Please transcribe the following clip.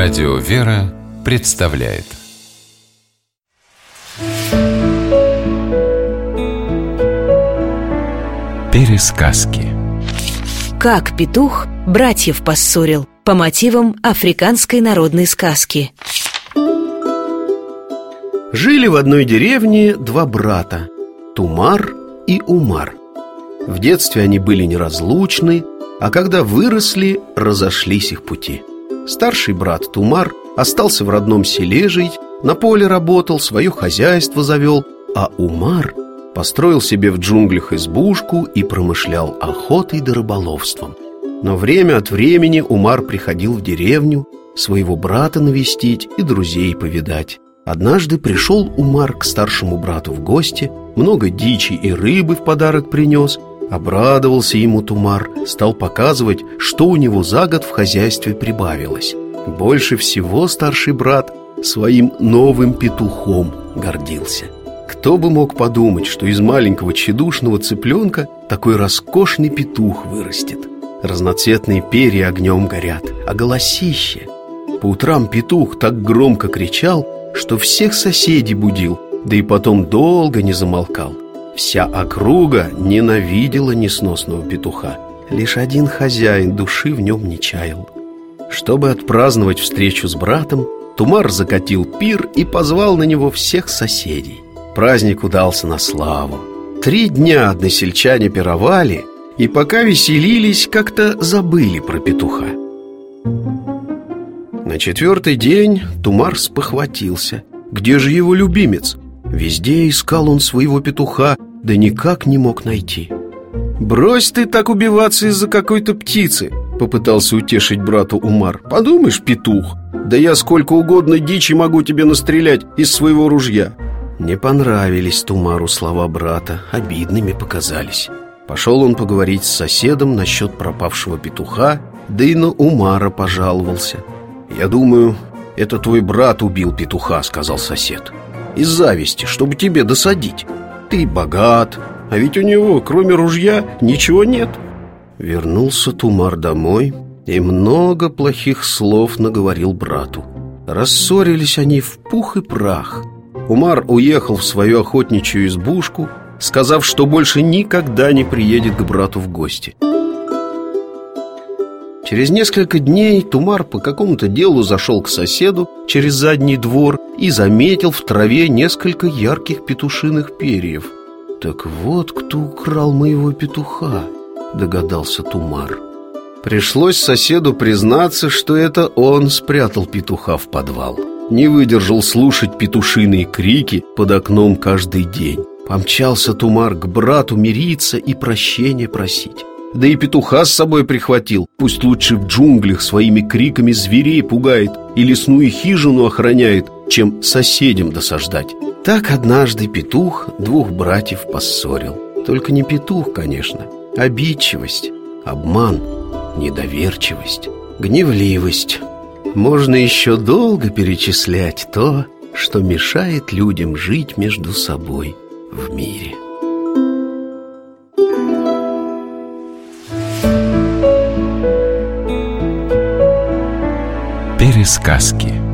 Радио «Вера» представляет. Пересказки. Как петух братьев поссорил по мотивам африканской народной сказки. Жили в одной деревне два брата Тумар и Умар. В детстве они были неразлучны, а когда выросли, разошлись их пути Старший брат Тумар остался в родном селе жить На поле работал, свое хозяйство завел А Умар построил себе в джунглях избушку И промышлял охотой да рыболовством. Но время от времени Умар приходил в деревню Своего брата навестить и друзей повидать. Однажды пришел Умар к старшему брату в гости Много дичи и рыбы в подарок принес Обрадовался ему Тумар, стал показывать, что у него за год в хозяйстве прибавилось. Больше всего старший брат своим новым петухом гордился. Кто бы мог подумать, что из маленького тщедушного цыпленка такой роскошный петух вырастет. Разноцветные перья огнем горят, а голосище. По утрам петух так громко кричал, что всех соседей будил, да и потом долго не замолкал. Вся округа ненавидела несносного петуха. Лишь один хозяин души в нем не чаял. Чтобы отпраздновать встречу с братом Тумар закатил пир и позвал на него всех соседей. Праздник удался на славу. Три дня односельчане пировали И пока веселились, как-то забыли про петуха. На четвертый день Тумар спохватился. Где же его любимец? Везде искал он своего петуха да никак не мог найти. «Брось ты так убиваться из-за какой-то птицы!» Попытался утешить брату Умар. «Подумаешь, петух, да я сколько угодно дичи могу тебе настрелять из своего ружья!» Не понравились Тумару слова брата, обидными показались. Пошел он поговорить с соседом насчет пропавшего петуха, да и на Умара пожаловался. «Я думаю, это твой брат убил петуха», — сказал сосед. «Из зависти, чтобы тебе досадить». Ты богат, а ведь у него, кроме ружья, ничего нет. Вернулся Тумар домой и много плохих слов наговорил брату. Рассорились они в пух и прах. Умар уехал в свою охотничью избушку Сказав, что больше никогда не приедет к брату в гости Через несколько дней Тумар по какому-то делу зашел к соседу через задний двор и заметил в траве несколько ярких петушиных перьев. «Так вот кто украл моего петуха», — догадался Тумар. Пришлось соседу признаться, что это он спрятал петуха в подвал. Не выдержал слушать петушиные крики под окном каждый день. Помчался Тумар к брату мириться и прощения просить. Да и петуха с собой прихватил. Пусть лучше в джунглях своими криками зверей пугает И лесную хижину охраняет, чем соседям досаждать. Так однажды петух двух братьев поссорил. Только не петух, конечно Обидчивость, обман, недоверчивость, гневливость. Можно еще долго перечислять то, что мешает людям жить между собой в мире Пересказки